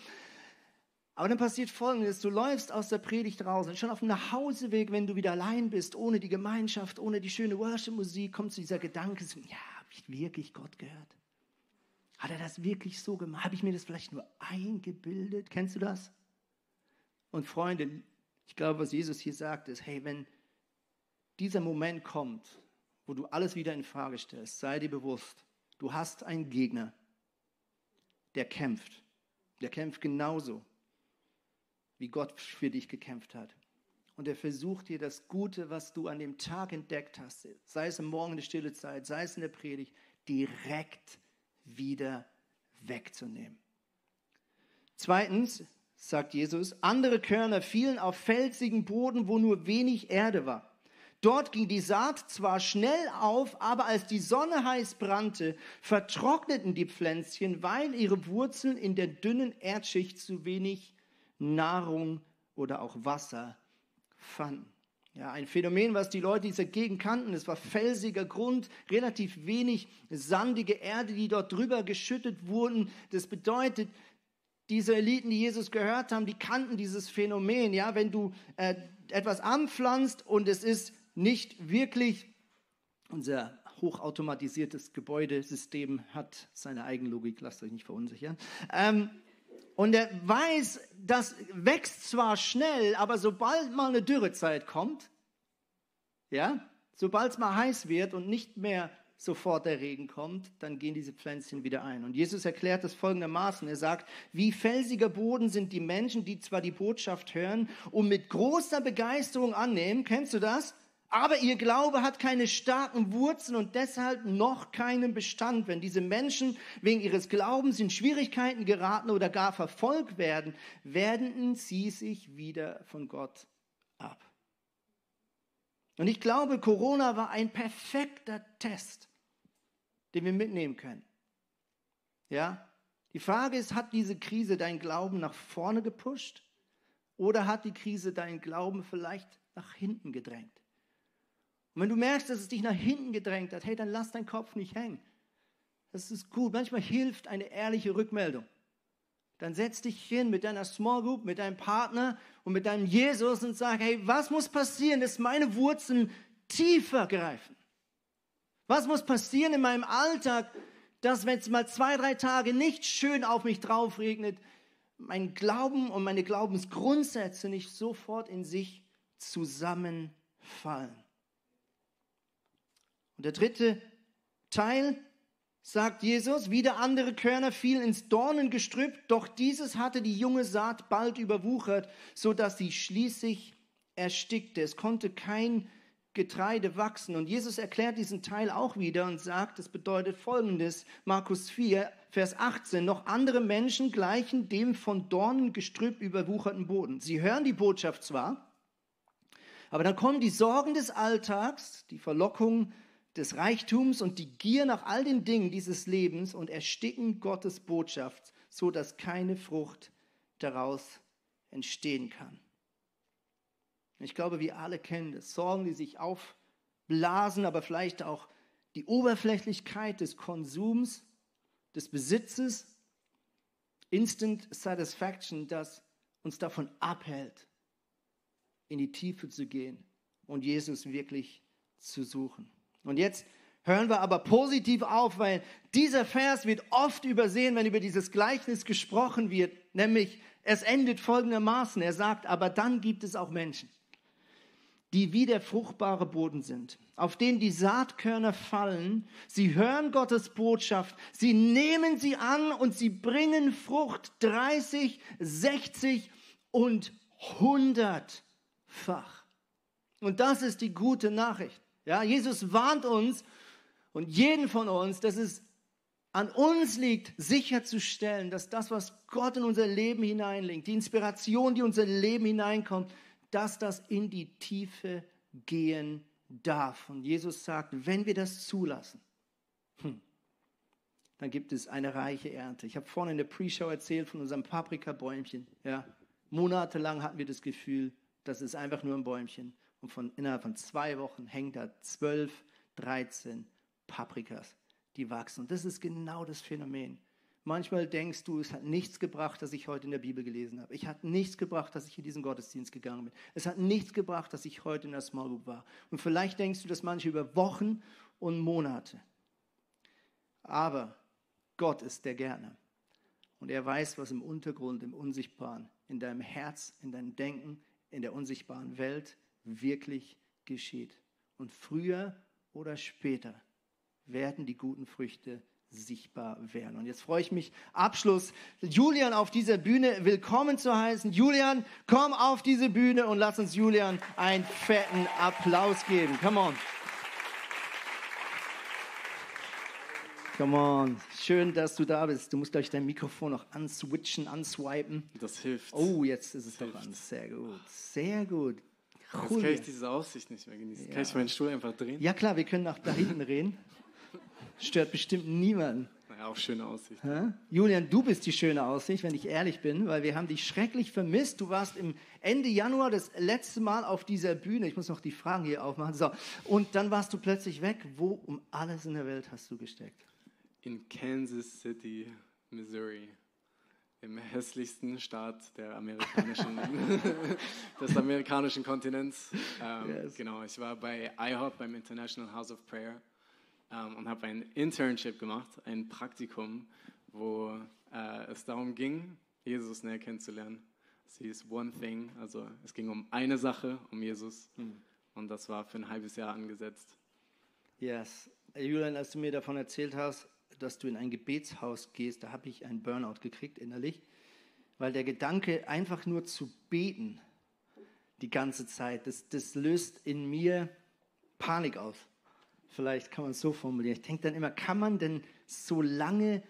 Aber dann passiert Folgendes, du läufst aus der Predigt raus und schon auf dem Nachhauseweg, wenn du wieder allein bist, ohne die Gemeinschaft, ohne die schöne Worship-Musik, kommt zu dieser Gedanke, ja, habe ich wirklich Gott gehört? Hat er das wirklich so gemacht? Habe ich mir das vielleicht nur eingebildet? Kennst du das? Und Freunde, ich glaube, was Jesus hier sagt, ist, hey, wenn dieser Moment kommt, wo du alles wieder in Frage stellst, sei dir bewusst, du hast einen Gegner, der kämpft. Der kämpft genauso, wie Gott für dich gekämpft hat. Und er versucht dir das Gute, was du an dem Tag entdeckt hast, sei es im Morgen in der stille Zeit, sei es in der Predigt, direkt wieder wegzunehmen. Zweitens sagt Jesus, andere Körner fielen auf felsigen Boden, wo nur wenig Erde war. Dort ging die Saat zwar schnell auf, aber als die Sonne heiß brannte, vertrockneten die Pflänzchen, weil ihre Wurzeln in der dünnen Erdschicht zu wenig Nahrung oder auch Wasser fanden. Ja, ein Phänomen, was die Leute dieser Gegend kannten. Es war felsiger Grund, relativ wenig sandige Erde, die dort drüber geschüttet wurden. Das bedeutet, diese Eliten, die Jesus gehört haben, die kannten dieses Phänomen. Ja, wenn du äh, etwas anpflanzt und es ist nicht wirklich. Unser hochautomatisiertes Gebäudesystem hat seine Eigenlogik, lasst euch nicht verunsichern. Ähm, und er weiß, das wächst zwar schnell, aber sobald mal eine Dürrezeit kommt, ja, sobald es mal heiß wird und nicht mehr sofort der Regen kommt, dann gehen diese Pflänzchen wieder ein. Und Jesus erklärt es folgendermaßen. Er sagt, wie felsiger Boden sind die Menschen, die zwar die Botschaft hören und mit großer Begeisterung annehmen. Kennst du das? Aber ihr Glaube hat keine starken Wurzeln und deshalb noch keinen Bestand. Wenn diese Menschen wegen ihres Glaubens in Schwierigkeiten geraten oder gar verfolgt werden, wenden sie sich wieder von Gott ab. Und ich glaube, Corona war ein perfekter Test, den wir mitnehmen können. Ja? Die Frage ist, hat diese Krise deinen Glauben nach vorne gepusht oder hat die Krise deinen Glauben vielleicht nach hinten gedrängt? Und wenn du merkst, dass es dich nach hinten gedrängt hat, hey, dann lass deinen Kopf nicht hängen. Das ist gut. Manchmal hilft eine ehrliche Rückmeldung. Dann setz dich hin mit deiner Small Group, mit deinem Partner und mit deinem Jesus und sag, hey, was muss passieren, dass meine Wurzeln tiefer greifen? Was muss passieren in meinem Alltag, dass wenn es mal zwei, drei Tage nicht schön auf mich drauf regnet, mein Glauben und meine Glaubensgrundsätze nicht sofort in sich zusammenfallen? Und der dritte Teil sagt Jesus, wieder andere Körner fielen ins Dornengestrüpp, doch dieses hatte die junge Saat bald überwuchert, so dass sie schließlich erstickte. Es konnte kein Getreide wachsen. Und Jesus erklärt diesen Teil auch wieder und sagt, es bedeutet folgendes, Markus 4, Vers 18, noch andere Menschen gleichen dem von Dornengestrüpp überwucherten Boden. Sie hören die Botschaft zwar, aber dann kommen die Sorgen des Alltags, die Verlockung des Reichtums und die Gier nach all den Dingen dieses Lebens und ersticken Gottes Botschaft, so dass keine Frucht daraus entstehen kann. Ich glaube, wir alle kennen das. Sorgen, die sich aufblasen, aber vielleicht auch die Oberflächlichkeit des Konsums, des Besitzes, Instant Satisfaction, das uns davon abhält, in die Tiefe zu gehen und Jesus wirklich zu suchen. Und jetzt hören wir aber positiv auf, weil dieser Vers wird oft übersehen, wenn über dieses Gleichnis gesprochen wird, nämlich es endet folgendermaßen. Er sagt, aber dann gibt es auch Menschen, die wie der fruchtbare Boden sind, auf den die Saatkörner fallen. Sie hören Gottes Botschaft, sie nehmen sie an und sie bringen Frucht 30, 60 und 100-fach. Und das ist die gute Nachricht. Ja, Jesus warnt uns und jeden von uns, dass es an uns liegt, sicherzustellen, dass das, was Gott in unser Leben hineinlegt, die Inspiration, die in unser Leben hineinkommt, dass das in die Tiefe gehen darf. Und Jesus sagt, wenn wir das zulassen, hm, dann gibt es eine reiche Ernte. Ich habe vorhin in der Pre-Show erzählt von unserem Paprikabäumchen. Ja, monatelang hatten wir das Gefühl, das ist einfach nur ein Bäumchen. Und von, innerhalb von zwei Wochen hängt da 12, 13 Paprikas, die wachsen. Und das ist genau das Phänomen. Manchmal denkst du, es hat nichts gebracht, dass ich heute in der Bibel gelesen habe. Ich hat nichts gebracht, dass ich in diesen Gottesdienst gegangen bin. Es hat nichts gebracht, dass ich heute in der Small Group war. Und vielleicht denkst du das manche über Wochen und Monate. Aber Gott ist der Gärtner. Und er weiß, was im Untergrund, im Unsichtbaren, in deinem Herz, in deinem Denken, in der unsichtbaren Welt wirklich geschieht. Und früher oder später werden die guten Früchte sichtbar werden. Und jetzt freue ich mich, Abschluss, Julian auf dieser Bühne willkommen zu heißen. Julian, komm auf diese Bühne und lass uns Julian einen fetten Applaus geben. Come on. Come on. Schön, dass du da bist. Du musst gleich dein Mikrofon noch answitchen, answipen. Das hilft. Oh, jetzt ist es Das doch an. Sehr gut. Sehr gut. Jetzt kann ich diese Aussicht nicht mehr genießen. Ja. Kann ich meinen Stuhl einfach drehen? Ja klar, wir können nach da hinten reden. Stört bestimmt niemanden. Naja, auch schöne Aussicht. Hä? Julian, du bist die schöne Aussicht, wenn ich ehrlich bin, weil wir haben dich schrecklich vermisst. Du warst im Ende Januar das letzte Mal auf dieser Bühne. Ich muss noch die Fragen hier aufmachen. So. Und dann warst du plötzlich weg. Wo um alles in der Welt hast du gesteckt? In Kansas City, Missouri. Im hässlichsten Staat der amerikanischen, des amerikanischen Kontinents. Ähm, Yes. Genau, ich war bei IHOP, beim International House of Prayer, ähm, und habe ein Internship gemacht, ein Praktikum, wo äh, es darum ging, Jesus näher kennenzulernen. Es hieß One Thing, also es ging um eine Sache, um Jesus. Und das war für ein halbes Jahr angesetzt. Yes. Julian, als du mir davon erzählt hast, dass du in ein Gebetshaus gehst, da habe ich einen Burnout gekriegt innerlich, weil der Gedanke, einfach nur zu beten die ganze Zeit, das, das löst in mir Panik aus. Vielleicht kann man es so formulieren. Ich denke dann immer, kann man denn so lange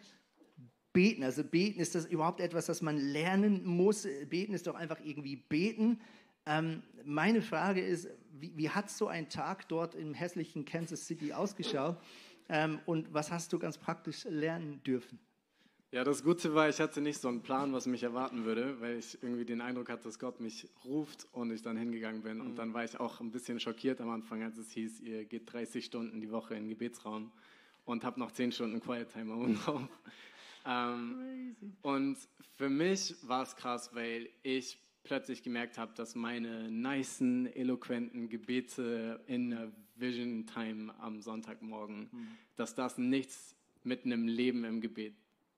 beten? Also beten, ist das überhaupt etwas, das man lernen muss? Beten ist doch einfach irgendwie beten. Ähm, meine Frage ist, wie, wie hat so ein Tag dort im hässlichen Kansas City ausgeschaut? Ähm, und was hast du ganz praktisch lernen dürfen? Ja, das Gute war, ich hatte nicht so einen Plan, was mich erwarten würde, weil ich irgendwie den Eindruck hatte, dass Gott mich ruft und ich dann hingegangen bin. Und dann war ich auch ein bisschen schockiert am Anfang, als es hieß, ihr geht 30 Stunden die Woche in den Gebetsraum und habt noch 10 Stunden Quiet Time oben drauf. Ähm, und für mich war es krass, weil ich plötzlich gemerkt habe, dass meine nicen, eloquenten Gebete in der Vision Time am Sonntagmorgen, dass das nichts mit einem Leben im Gebet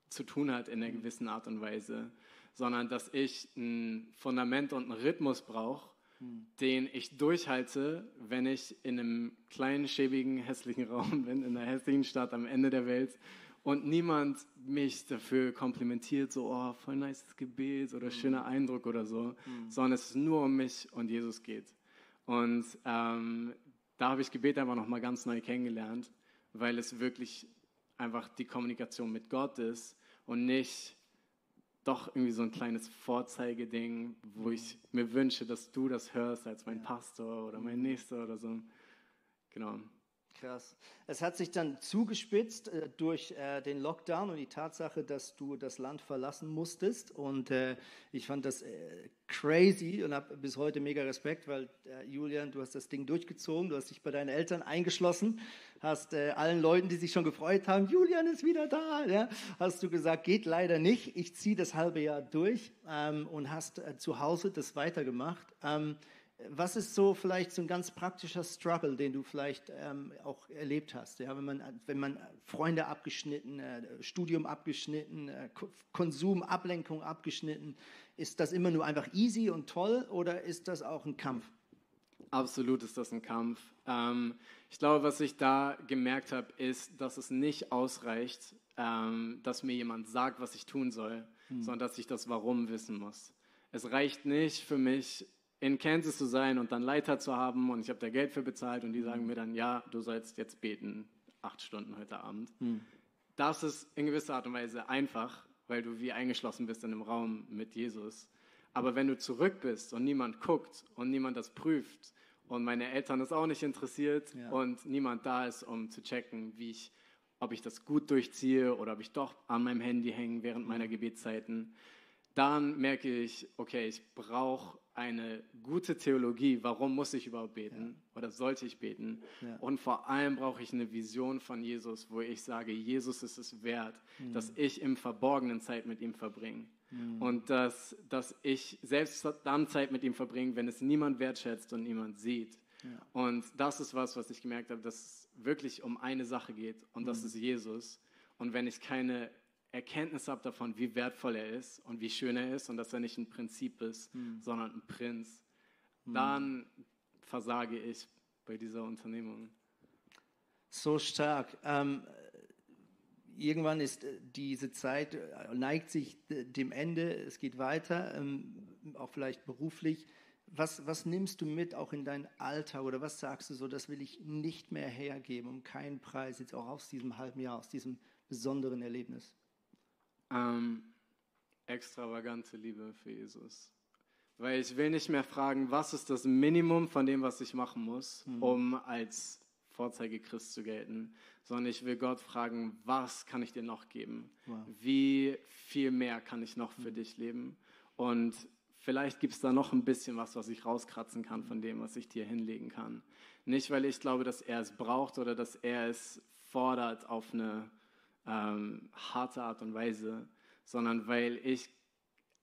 zu tun hat in einer gewissen Art und Weise, sondern dass ich ein Fundament und einen Rhythmus brauche, den ich durchhalte, wenn ich in einem kleinen, schäbigen, hässlichen Raum bin, in einer hässlichen Stadt am Ende der Welt und niemand mich dafür komplimentiert, so, oh, voll nice Gebet oder schöner Eindruck oder so, sondern es nur um mich und Jesus geht. Und ähm, da habe ich Gebet einfach nochmal ganz neu kennengelernt, weil es wirklich einfach die Kommunikation mit Gott ist und nicht doch irgendwie so ein kleines Vorzeigeding, wo ich mir wünsche, dass du das hörst als mein Pastor oder mein Nächster oder so. Genau. Krass. Es hat sich dann zugespitzt äh, durch äh, den Lockdown und die Tatsache, dass du das Land verlassen musstest. Und äh, ich fand das äh, crazy und habe bis heute mega Respekt, weil äh, Julian, du hast das Ding durchgezogen, du hast dich bei deinen Eltern eingeschlossen, hast äh, allen Leuten, die sich schon gefreut haben, Julian ist wieder da, ja, hast du gesagt, geht leider nicht, ich ziehe das halbe Jahr durch ähm, und hast zu Hause das weitergemacht. Ähm, Was ist so vielleicht so ein ganz praktischer Struggle, den du vielleicht ähm, auch erlebt hast? Ja, wenn man, wenn man Freunde abgeschnitten, äh, Studium abgeschnitten, äh, Konsum, Ablenkung abgeschnitten, ist das immer nur einfach easy und toll oder ist das auch ein Kampf? Absolut ist das ein Kampf. Ähm, ich glaube, was ich da gemerkt habe, ist, dass es nicht ausreicht, ähm, dass mir jemand sagt, was ich tun soll, hm. sondern dass ich das Warum wissen muss. Es reicht nicht für mich, in Kansas zu sein und dann Leiter zu haben und ich habe da Geld für bezahlt und die sagen mir dann, ja, du sollst jetzt beten, acht Stunden heute Abend. Hm. Das ist in gewisser Art und Weise einfach, weil du wie eingeschlossen bist in einem Raum mit Jesus. Aber wenn du zurück bist und niemand guckt und niemand das prüft und meine Eltern das auch nicht interessiert ja. und niemand da ist, um zu checken, wie ich, ob ich das gut durchziehe oder ob ich doch an meinem Handy hänge während meiner Gebetszeiten, dann merke ich, okay, ich brauche eine gute Theologie, warum muss ich überhaupt beten ja. oder sollte ich beten? Ja. Und vor allem brauche ich eine Vision von Jesus, wo ich sage, Jesus ist es wert, mhm. dass ich im Verborgenen Zeit mit ihm verbringe. Mhm. Und dass, dass ich selbst dann Zeit mit ihm verbringe, wenn es niemand wertschätzt und niemand sieht. Ja. Und das ist was, was ich gemerkt habe, dass es wirklich um eine Sache geht und mhm. das ist Jesus. Und wenn ich keine Erkenntnis habe davon, wie wertvoll er ist und wie schön er ist und dass er nicht ein Prinzip ist, mhm. sondern ein Prinz, mhm. dann versage ich bei dieser Unternehmung. So stark. Ähm, irgendwann ist äh, diese Zeit, äh, neigt sich dem Ende, es geht weiter, ähm, auch vielleicht beruflich. Was, was nimmst du mit auch in dein Alltag oder was sagst du so, das will ich nicht mehr hergeben, um keinen Preis, jetzt auch aus diesem halben Jahr, aus diesem besonderen Erlebnis? Ähm, extravagante Liebe für Jesus. Weil ich will nicht mehr fragen, was ist das Minimum von dem, was ich machen muss, mhm. um als Vorzeigechrist zu gelten, sondern ich will Gott fragen, was kann ich dir noch geben? Wow. Wie viel mehr kann ich noch für mhm. dich leben? Und vielleicht gibt es da noch ein bisschen was, was ich rauskratzen kann von dem, was ich dir hinlegen kann. Nicht, weil ich glaube, dass er es braucht oder dass er es fordert auf eine ähm, harte Art und Weise, sondern weil ich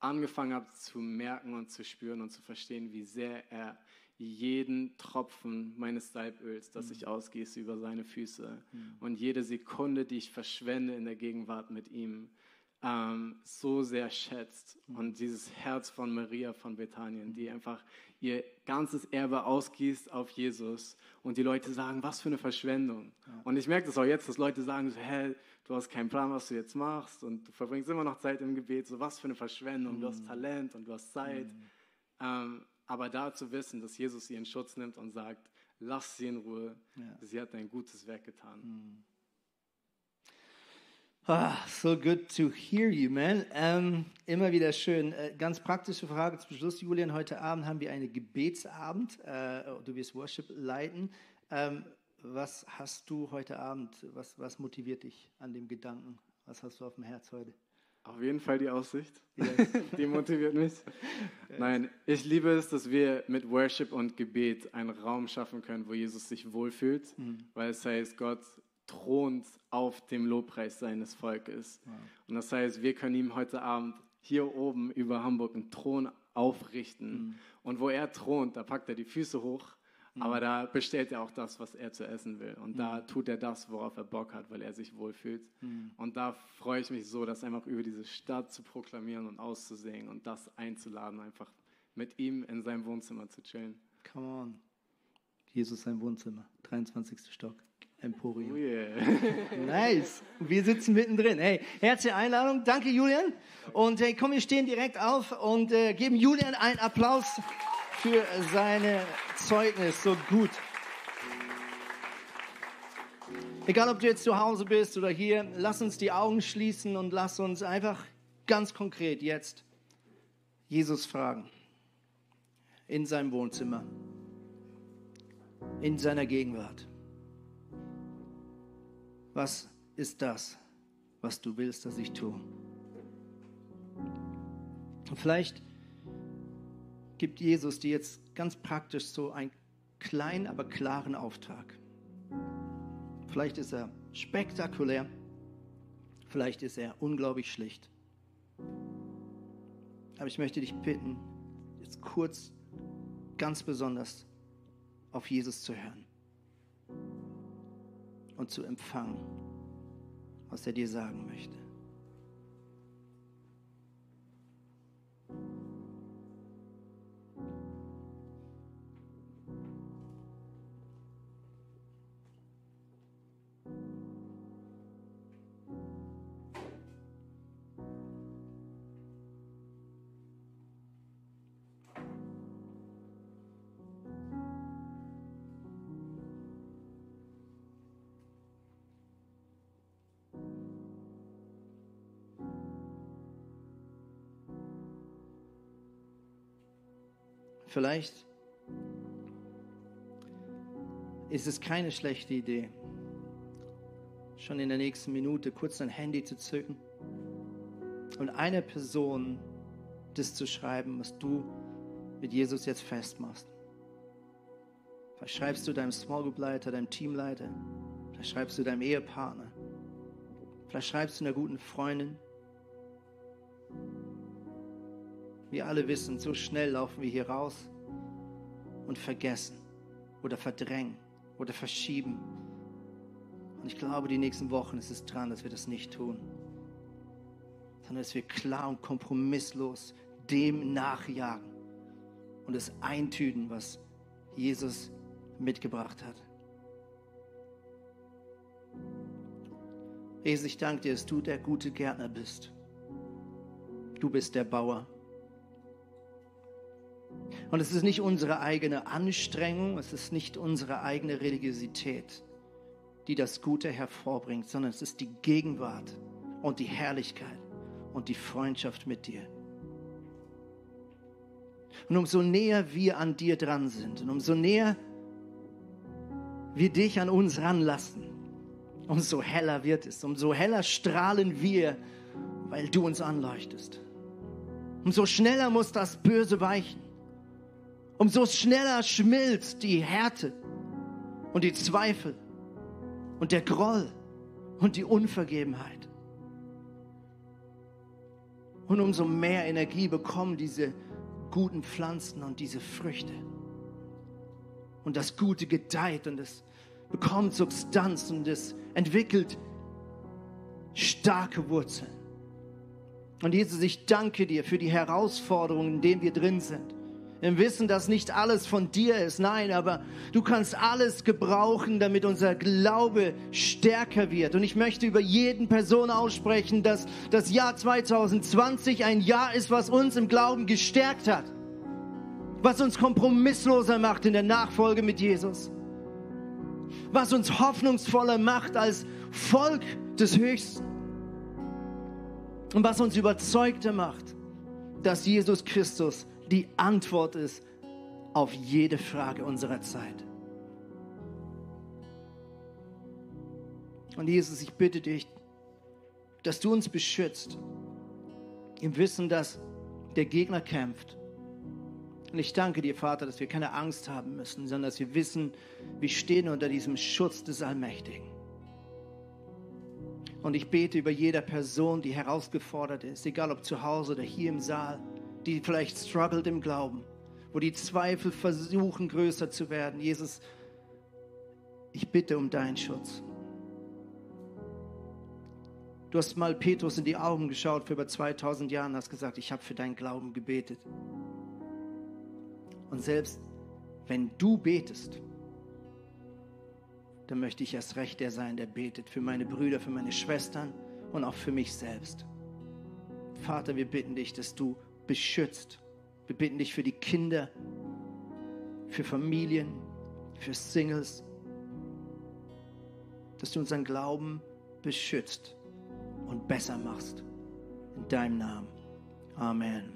angefangen habe zu merken und zu spüren und zu verstehen, wie sehr er jeden Tropfen meines Salböls, das mhm. ich ausgieße, über seine Füße mhm. und jede Sekunde, die ich verschwende in der Gegenwart mit ihm, ähm, so sehr schätzt. Mhm. Und dieses Herz von Maria von Bethanien, die einfach ihr ganzes Erbe ausgießt auf Jesus und die Leute sagen, was für eine Verschwendung. Ja. Und ich merke das auch jetzt, dass Leute sagen, so, hä, du hast keinen Plan, was du jetzt machst und du verbringst immer noch Zeit im Gebet, so was für eine Verschwendung, mhm. du hast mhm. Talent und du hast Zeit. Mhm. Ähm, aber da zu wissen, dass Jesus sie in Schutz nimmt und sagt, lass sie in Ruhe, ja. sie hat ein gutes Werk getan. Mhm. Ah, so good to hear you, man. Ähm, immer wieder schön. Äh, ganz praktische Frage zum Schluss, Julian. Heute Abend haben wir einen Gebetsabend. Äh, du wirst Worship leiten. Ähm, was hast du heute Abend? Was, was motiviert dich an dem Gedanken? Was hast du auf dem Herz heute? Auf jeden Fall die Aussicht. Yes. die motiviert mich. Nein, ich liebe es, dass wir mit Worship und Gebet einen Raum schaffen können, wo Jesus sich wohlfühlt, mhm. weil es heißt, Gott thront auf dem Lobpreis seines Volkes. Wow. Und das heißt, wir können ihm heute Abend hier oben über Hamburg einen Thron aufrichten. Mhm. Und wo er thront, da packt er die Füße hoch, mhm. aber da bestellt er auch das, was er zu essen will. Und mhm. da tut er das, worauf er Bock hat, weil er sich wohlfühlt. Mhm. Und da freue ich mich so, das einfach über diese Stadt zu proklamieren und auszusehen und das einzuladen, einfach mit ihm in seinem Wohnzimmer zu chillen. Come on. Jesus sein Wohnzimmer, 23. Stock. Emporium. Oh yeah. nice. Wir sitzen mittendrin. Hey, herzliche Einladung. Danke, Julian. Und hey, komm, wir stehen direkt auf und äh, geben Julian einen Applaus für seine Zeugnis. So gut. Egal, ob du jetzt zu Hause bist oder hier, lass uns die Augen schließen und lass uns einfach ganz konkret jetzt Jesus fragen. In seinem Wohnzimmer. In seiner Gegenwart. Was ist das, was du willst, dass ich tue? Und vielleicht gibt Jesus dir jetzt ganz praktisch so einen kleinen, aber klaren Auftrag. Vielleicht ist er spektakulär, vielleicht ist er unglaublich schlicht. Aber ich möchte dich bitten, jetzt kurz ganz besonders auf Jesus zu hören und zu empfangen, was er dir sagen möchte. Vielleicht ist es keine schlechte Idee, schon in der nächsten Minute kurz dein Handy zu zücken und einer Person das zu schreiben, was du mit Jesus jetzt festmachst. Vielleicht schreibst du deinem Small Group Leiter, deinem Teamleiter, vielleicht schreibst du deinem Ehepartner, vielleicht schreibst du einer guten Freundin, Wir alle wissen, so schnell laufen wir hier raus und vergessen oder verdrängen oder verschieben. Und ich glaube, die nächsten Wochen ist es dran, dass wir das nicht tun, sondern dass wir klar und kompromisslos dem nachjagen und es eintüten, was Jesus mitgebracht hat. Jesus, ich danke dir, dass du der gute Gärtner bist. Du bist der Bauer. Und es ist nicht unsere eigene Anstrengung, es ist nicht unsere eigene Religiosität, die das Gute hervorbringt, sondern es ist die Gegenwart und die Herrlichkeit und die Freundschaft mit dir. Und umso näher wir an dir dran sind und umso näher wir dich an uns ranlassen, umso heller wird es, umso heller strahlen wir, weil du uns anleuchtest. Umso schneller muss das Böse weichen umso schneller schmilzt die Härte und die Zweifel und der Groll und die Unvergebenheit. Und umso mehr Energie bekommen diese guten Pflanzen und diese Früchte. Und das Gute gedeiht und es bekommt Substanz und es entwickelt starke Wurzeln. Und Jesus, ich danke dir für die Herausforderungen, in denen wir drin sind. Im Wissen, dass nicht alles von dir ist. Nein, aber du kannst alles gebrauchen, damit unser Glaube stärker wird. Und ich möchte über jeden Person aussprechen, dass das Jahr 2020 ein Jahr ist, was uns im Glauben gestärkt hat. Was uns kompromissloser macht in der Nachfolge mit Jesus. Was uns hoffnungsvoller macht als Volk des Höchsten. Und was uns überzeugter macht, dass Jesus Christus die Antwort ist auf jede Frage unserer Zeit. Und Jesus, ich bitte dich, dass du uns beschützt, im Wissen, dass der Gegner kämpft. Und ich danke dir, Vater, dass wir keine Angst haben müssen, sondern dass wir wissen, wir stehen unter diesem Schutz des Allmächtigen. Und ich bete über jeder Person, die herausgefordert ist, egal ob zu Hause oder hier im Saal die vielleicht struggelt im Glauben, wo die Zweifel versuchen größer zu werden. Jesus, ich bitte um deinen Schutz. Du hast mal Petrus in die Augen geschaut für über 2000 Jahren und hast gesagt, ich habe für deinen Glauben gebetet. Und selbst wenn du betest, dann möchte ich erst recht der sein, der betet für meine Brüder, für meine Schwestern und auch für mich selbst. Vater, wir bitten dich, dass du beschützt. Wir bitten dich für die Kinder, für Familien, für Singles, dass du unseren Glauben beschützt und besser machst. In deinem Namen. Amen.